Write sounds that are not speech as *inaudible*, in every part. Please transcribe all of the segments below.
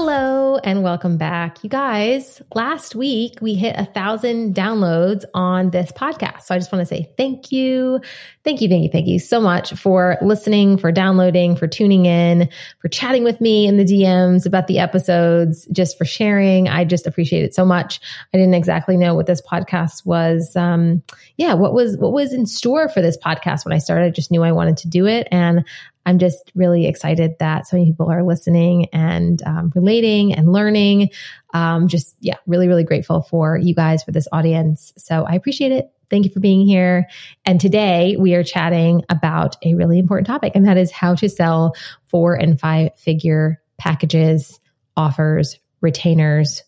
Hello and welcome back. You guys, last week we hit a thousand downloads on this podcast. So I just want to say thank you. Thank you, thank you, thank you so much for listening, for downloading, for tuning in, for chatting with me in the DMs about the episodes, just for sharing. I just appreciate it so much. I didn't exactly know what this podcast was. Um, yeah, what was, what was in store for this podcast when I started. I just knew I wanted to do it. And I'm just really excited that so many people are listening and um, relating and learning. Um, just, yeah, really, really grateful for you guys, for this audience. So I appreciate it. Thank you for being here. And today we are chatting about a really important topic, and that is how to sell four and five figure packages, offers, retainers.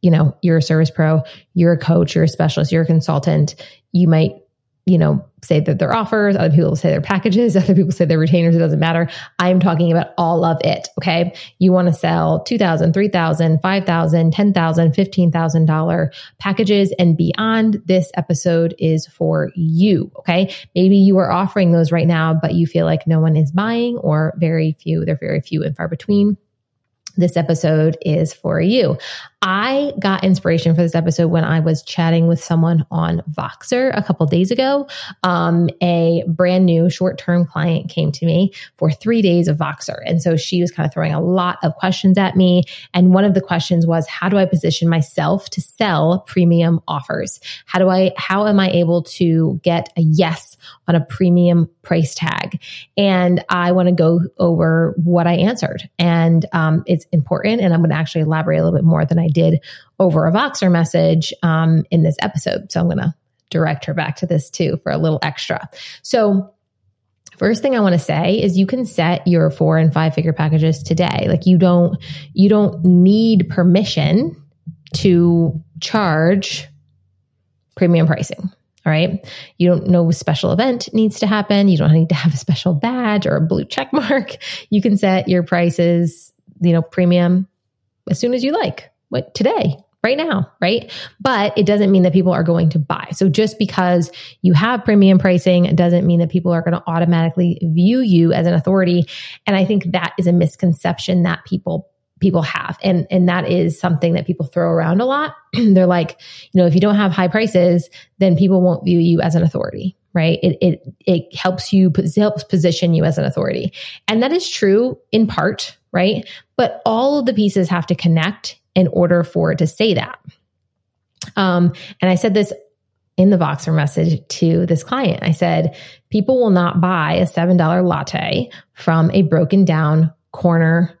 You know, you're a service pro, you're a coach, you're a specialist, you're a consultant. You might you know, say that they're offers, other people say they're packages, *laughs* other people say they're retainers, it doesn't matter. I'm talking about all of it, okay? You want to sell $2,000, $3,000, $5,000, $10,000, $15,000 packages and beyond. This episode is for you, okay? Maybe you are offering those right now, but you feel like no one is buying or very few, they're very few and far between this episode is for you. I got inspiration for this episode when I was chatting with someone on Voxer a couple days ago. Um, a brand new short term client came to me for three days of Voxer. And so she was kind of throwing a lot of questions at me. And one of the questions was, how do I position myself to sell premium offers? How do I, how am I able to get a yes on a premium price tag? And I want to go over what I answered. And um, it's important. And I'm going to actually elaborate a little bit more than I did over a Voxer message um, in this episode. So I'm going to direct her back to this too for a little extra. So first thing i want to say is you can set your four and five figure packages today like you don't you don't need permission to charge premium pricing all right you don't know special event needs to happen you don't need to have a special badge or a blue check mark you can set your prices you know premium as soon as you like what today, right now, right? But it doesn't mean that people are going to buy. So just because you have premium pricing doesn't mean that people are going to automatically view you as an authority. And I think that is a misconception that people people have and and that is something that people throw around a lot *clears throat* they're like you know if you don't have high prices then people won't view you as an authority right it it it helps you helps position you as an authority and that is true in part right but all of the pieces have to connect in order for it to say that. Um, and I said this in the Voxer message to this client. I said, people will not buy a $7 latte from a broken down corner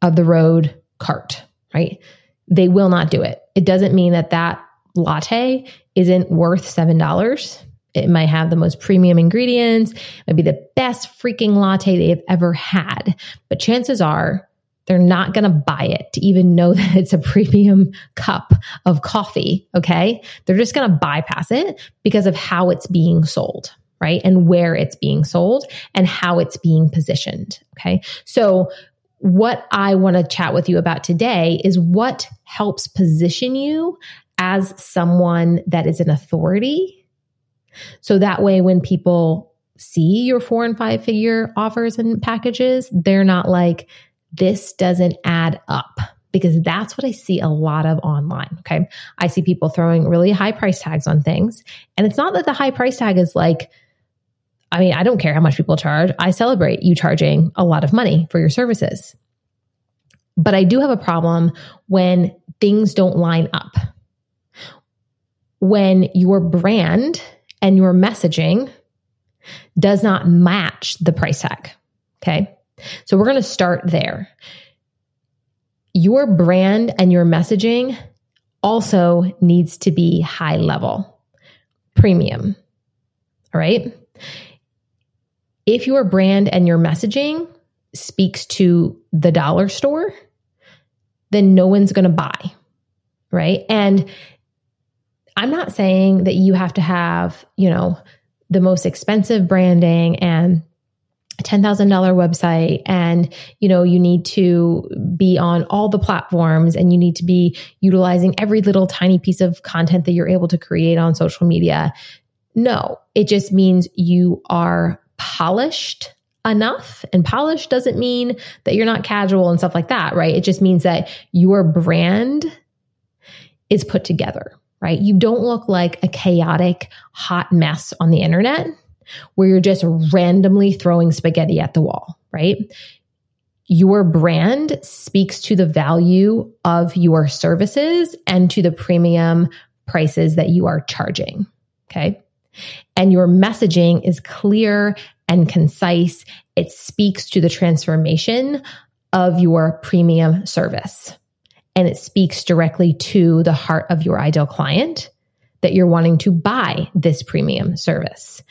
of the road cart, right? They will not do it. It doesn't mean that that latte isn't worth $7. It might have the most premium ingredients, it might be the best freaking latte they've ever had. But chances are they're not going to buy it to even know *laughs* that it's a premium cup of coffee. Okay. They're just going to bypass it because of how it's being sold, right? And where it's being sold and how it's being positioned. Okay. So what I want to chat with you about today is what helps position you as someone that is an authority. So that way, when people see your four and five figure offers and packages, they're not like, this doesn't add up because that's what I see a lot of online. Okay. I see people throwing really high price tags on things. And it's not that the high price tag is like, I mean, I don't care how much people charge. I celebrate you charging a lot of money for your services. But I do have a problem when things don't line up. When your brand and your messaging does not match the price tag. Okay. So we're going to start there. Your brand and your messaging also needs to be high level, premium. All right. If your brand and your messaging speaks to the dollar store, then no one's going to buy. Right. And I'm not saying that you have to have, you know, the most expensive branding and $10,000 website and you know you need to be on all the platforms and you need to be utilizing every little tiny piece of content that you're able to create on social media. No, it just means you are polished enough. And polished doesn't mean that you're not casual and stuff like that, right? It just means that your brand is put together, right? You don't look like a chaotic, hot mess on the internet where you're just randomly throwing spaghetti at the wall, right? Your brand speaks to the value of your services and to the premium prices that you are charging. Okay. And your messaging is clear and concise. It speaks to the transformation of your premium service. And it speaks directly to the heart of your ideal client that you're wanting to buy this premium service.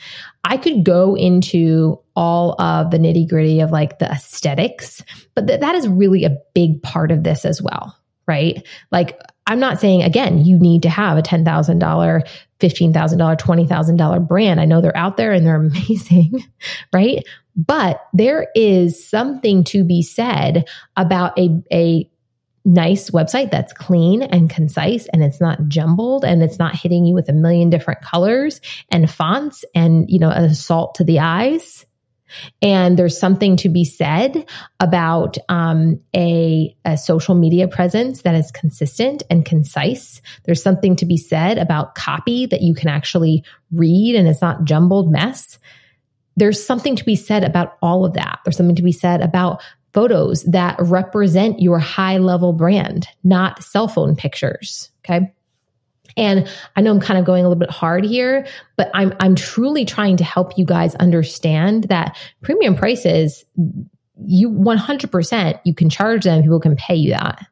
I could go into all of the nitty gritty of like the aesthetics, but th- that is really a big part of this as well, right? Like, I'm not saying again, you need to have a $10,000, $15,000, $20,000 brand. I know they're out there and they're *laughs* amazing, right? But there is something to be said about a, a nice website that's clean and concise and it's not jumbled and it's not hitting you with a million different colors and fonts and, you know, an assault to the eyes. And there's something to be said about um, a, a social media presence that is consistent and concise. There's something to be said about copy that you can actually read and it's not jumbled mess. There's something to be said about all of that. There's something to be said about photos that represent your high level brand, not cell phone pictures. Okay. And I know I'm kind of going a little bit hard here, but I'm I'm truly trying to help you guys understand that premium prices you 100% you can charge them people can pay you that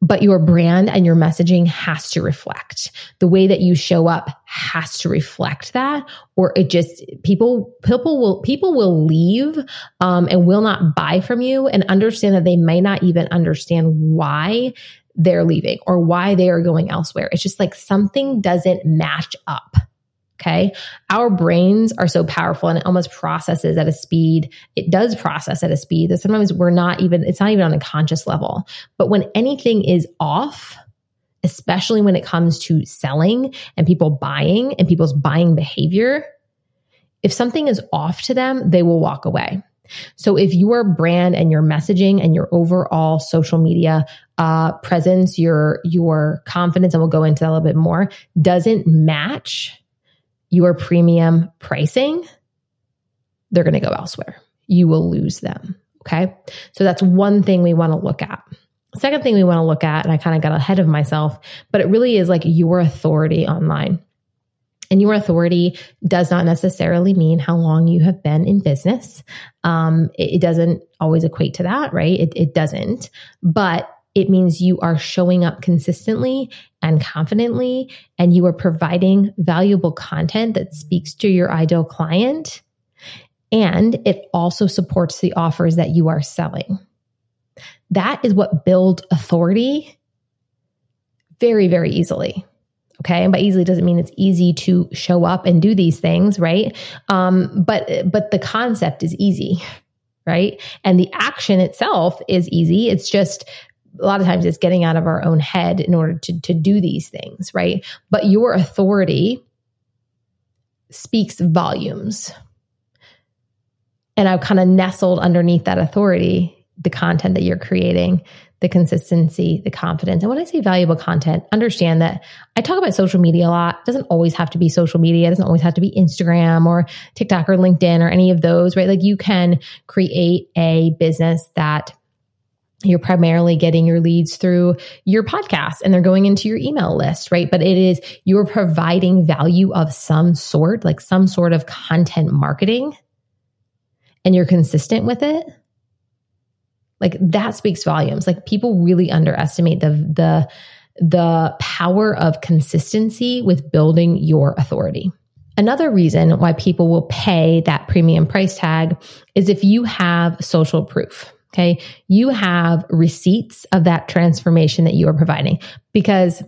but your brand and your messaging has to reflect the way that you show up has to reflect that or it just people people will people will leave um, and will not buy from you and understand that they may not even understand why they're leaving or why they are going elsewhere it's just like something doesn't match up Okay. Our brains are so powerful and it almost processes at a speed. It does process at a speed that sometimes we're not even, it's not even on a conscious level. But when anything is off, especially when it comes to selling and people buying and people's buying behavior, if something is off to them, they will walk away. So if your brand and your messaging and your overall social media uh, presence, your your confidence, and we'll go into that a little bit more, doesn't match your premium pricing, they're going to go elsewhere. You will lose them. Okay. So that's one thing we want to look at. Second thing we want to look at, and I kind of got ahead of myself, but it really is like your authority online. And your authority does not necessarily mean how long you have been in business. Um, it, it, doesn't always equate to that, right? It, it doesn't. But it means you are showing up consistently and confidently, and you are providing valuable content that speaks to your ideal client. And it also supports the offers that you are selling. That is what builds authority very, very easily. Okay. And by easily doesn't mean it's easy to show up and do these things, right? Um, but but the concept is easy, right? And the action itself is easy. It's just a lot of times it's getting out of our own head in order to, to do these things, right? But your authority speaks volumes. And I've kind of nestled underneath that authority the content that you're creating, the consistency, the confidence. And when I say valuable content, understand that I talk about social media a lot. It doesn't always have to be social media. It doesn't always have to be Instagram or TikTok or LinkedIn or any of those, right? Like you can create a business that you're primarily getting your leads through your podcast and they're going into your email list, right? But it is you're providing value of some sort, like some sort of content marketing, and you're consistent with it. Like that speaks volumes. Like people really underestimate the the the power of consistency with building your authority. Another reason why people will pay that premium price tag is if you have social proof. Okay. You have receipts of that transformation that you are providing because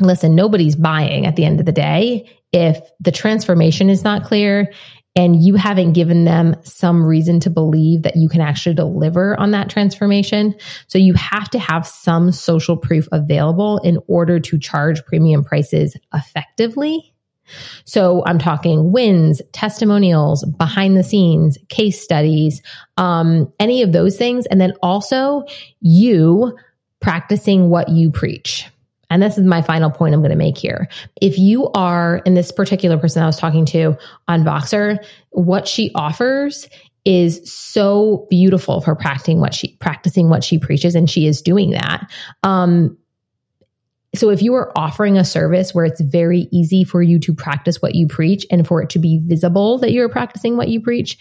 listen, nobody's buying at the end of the day if the transformation is not clear and you haven't given them some reason to believe that you can actually deliver on that transformation. So you have to have some social proof available in order to charge premium prices effectively. So I'm talking wins, testimonials, behind the scenes, case studies, um, any of those things. And then also you practicing what you preach. And this is my final point I'm going to make here. If you are, in this particular person I was talking to on Voxer, what she offers is so beautiful for practicing what she practicing what she preaches, and she is doing that. Um, so if you are offering a service where it's very easy for you to practice what you preach and for it to be visible that you're practicing what you preach,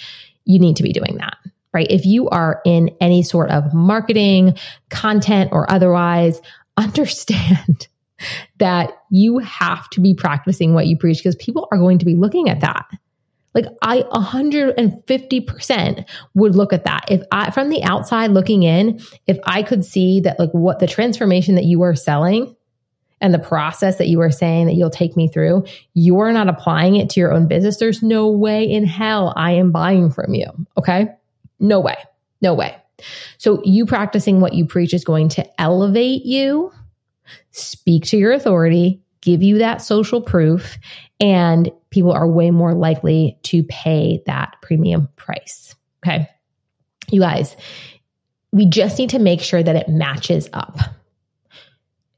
you need to be doing that. Right. If you are in any sort of marketing, content, or otherwise, understand *laughs* that you have to be practicing what you preach because people are going to be looking at that. Like I 150% would look at that. If I, from the outside looking in, if I could see that like what the transformation that you are selling and the process that you are saying that you'll take me through, you're not applying it to your own business. There's no way in hell I am buying from you. Okay. No way. No way. So you practicing what you preach is going to elevate you, speak to your authority, give you that social proof, and people are way more likely to pay that premium price. Okay. You guys, we just need to make sure that it matches up.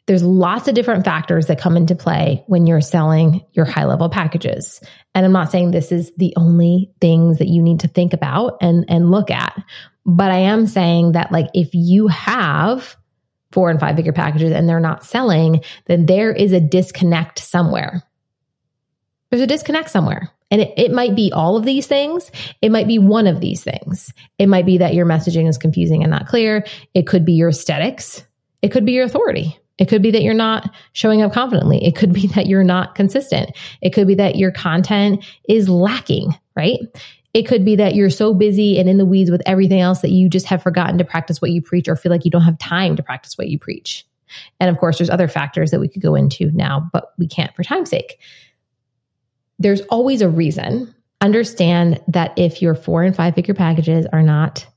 There's lots of different factors that come into play when you're selling your high level packages. And I'm not saying this is the only things that you need to think about and, and look at, but I am saying that like if you have four and five figure packages and they're not selling, then there is a disconnect somewhere. There's a disconnect somewhere. And it, it might be all of these things. It might be one of these things. It might be that your messaging is confusing and not clear. It could be your aesthetics. It could be your authority. It could be that you're not showing up confidently. It could be *laughs* that you're not consistent. It could be that your content is lacking, right? It could be that you're so busy and in the weeds with everything else that you just have forgotten to practice what you preach or feel like you don't have time to practice what you preach. And of course, there's other factors that we could go into now, but we can't for time's sake. There's always a reason. Understand that if your four and five figure packages are not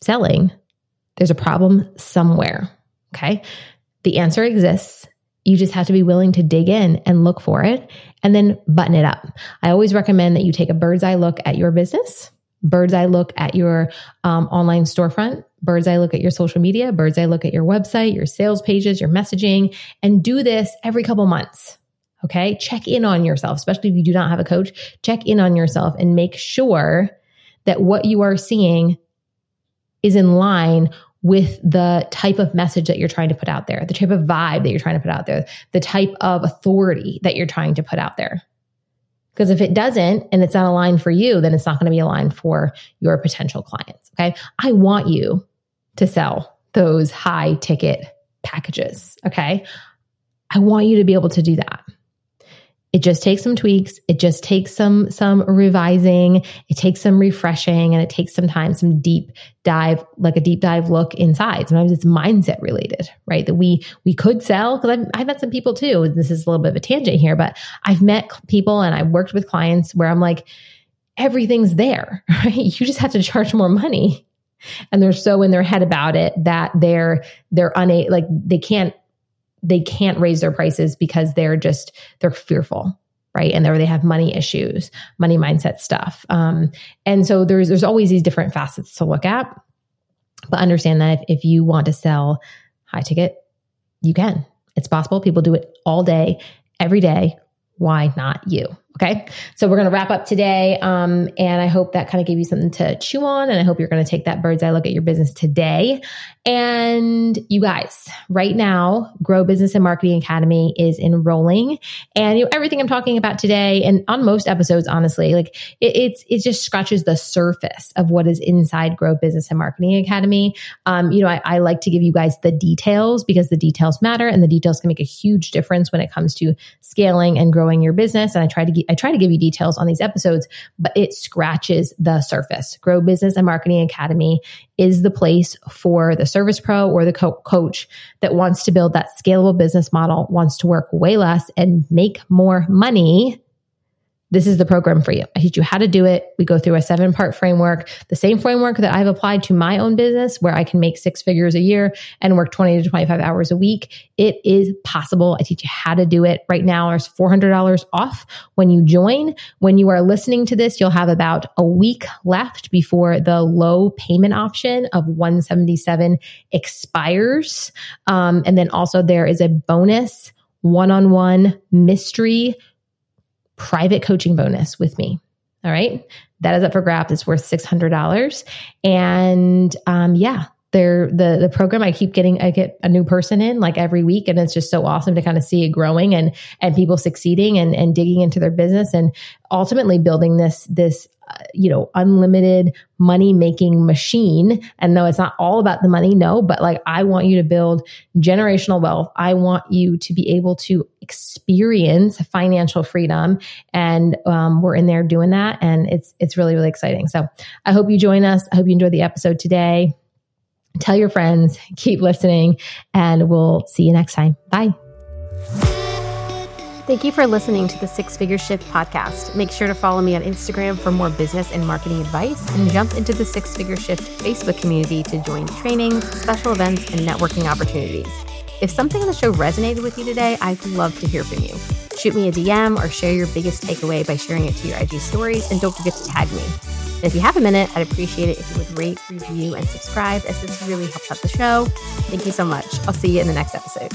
selling, there's a problem somewhere. Okay. The answer exists. You just have to be willing to dig in and look for it and then button it up. I always recommend that you take a bird's eye look at your business, bird's eye look at your um, online storefront, bird's eye look at your social media, bird's eye look at your website, your sales pages, your messaging, and do this every couple months. Okay. Check in on yourself, especially if you do not have a coach. Check in on yourself and make sure that what you are seeing is in line with the type of message that you're trying to put out there, the type of vibe that you're trying to put out there, the type of authority that you're trying to put out there. Because if it doesn't and it's not aligned for you, then it's not going to be aligned for your potential clients. Okay. I want you to sell those high ticket packages. Okay. I want you to be able to do that. It just takes some tweaks. It just takes some, some revising. It takes some refreshing and it takes some time, some deep dive, like a deep dive look inside. Sometimes it's mindset related, right? That we, we could sell because I've, I've met some people too. This is a little bit of a tangent here, but I've met people and I've worked with clients where I'm like, everything's there, *laughs* right? You just have to charge more money. And they're so in their head about it that they're, they're unable, like they can't they can't raise their prices because they're just they're fearful right? And they they have money issues money mindset stuff. Um, and so there's there's always these different facets to look at. But understand that if, if you want to sell high ticket you can. It's possible. People do it all day every day. Why not you Okay. So we're going to wrap up today. Um, and I hope that kind of gave you something to chew on. And I hope you're going to take that bird's eye look at your business today. And you guys, right now, Grow Business and Marketing Academy is enrolling. And you know, everything I'm talking about today and on most episodes, honestly, like it, it's, it just scratches the surface of what is inside Grow Business and Marketing Academy. Um, you know, I, I like to give you guys the details because the details matter and the details can make a huge difference when it comes to scaling and growing your business. And I try to I try to give you details on these episodes, but it scratches the surface. Grow Business and Marketing Academy is the place for the service pro or the co- coach that wants to build that scalable business model, wants to work way less and make more money this is the program for you. I teach you how to do it. We go through a seven part framework, the same framework that I've applied to my own business where I can make six figures a year and work 20 to 25 hours a week. It is possible. I teach you how to do it. Right now, there's $400 off when you join. When you are listening to this, you'll have about a week left before the low payment option of 177 expires. Um, and then also there is a bonus one on one mystery private coaching bonus with me. All right. That is up for grabs. It's worth $600. And um, yeah, they're the the program I keep getting I get a new person in like every week and it's just so awesome to kind of see it growing and and people succeeding and and digging into their business and ultimately building this this you know, unlimited money making machine. And though it's not all about the money, no, but like I want you to build generational wealth. I want you to be able to experience financial freedom. And um, we're in there doing that. And it's, it's really, really exciting. So I hope you join us. I hope you enjoyed the episode today. Tell your friends, keep listening, and we'll see you next time. Bye. Thank you for listening to the Six Figure Shift podcast. Make sure to follow me on Instagram for more business and marketing advice and jump into the Six Figure Shift Facebook community to join trainings, special events, and networking opportunities. If something in the show resonated with you today, I'd love to hear from you. Shoot me a DM or share your biggest takeaway by sharing it to your IG stories, and don't forget to tag me. And if you have a minute, I'd appreciate it if you would rate, review, and subscribe, as this really helps out the show. Thank you so much. I'll see you in the next episode.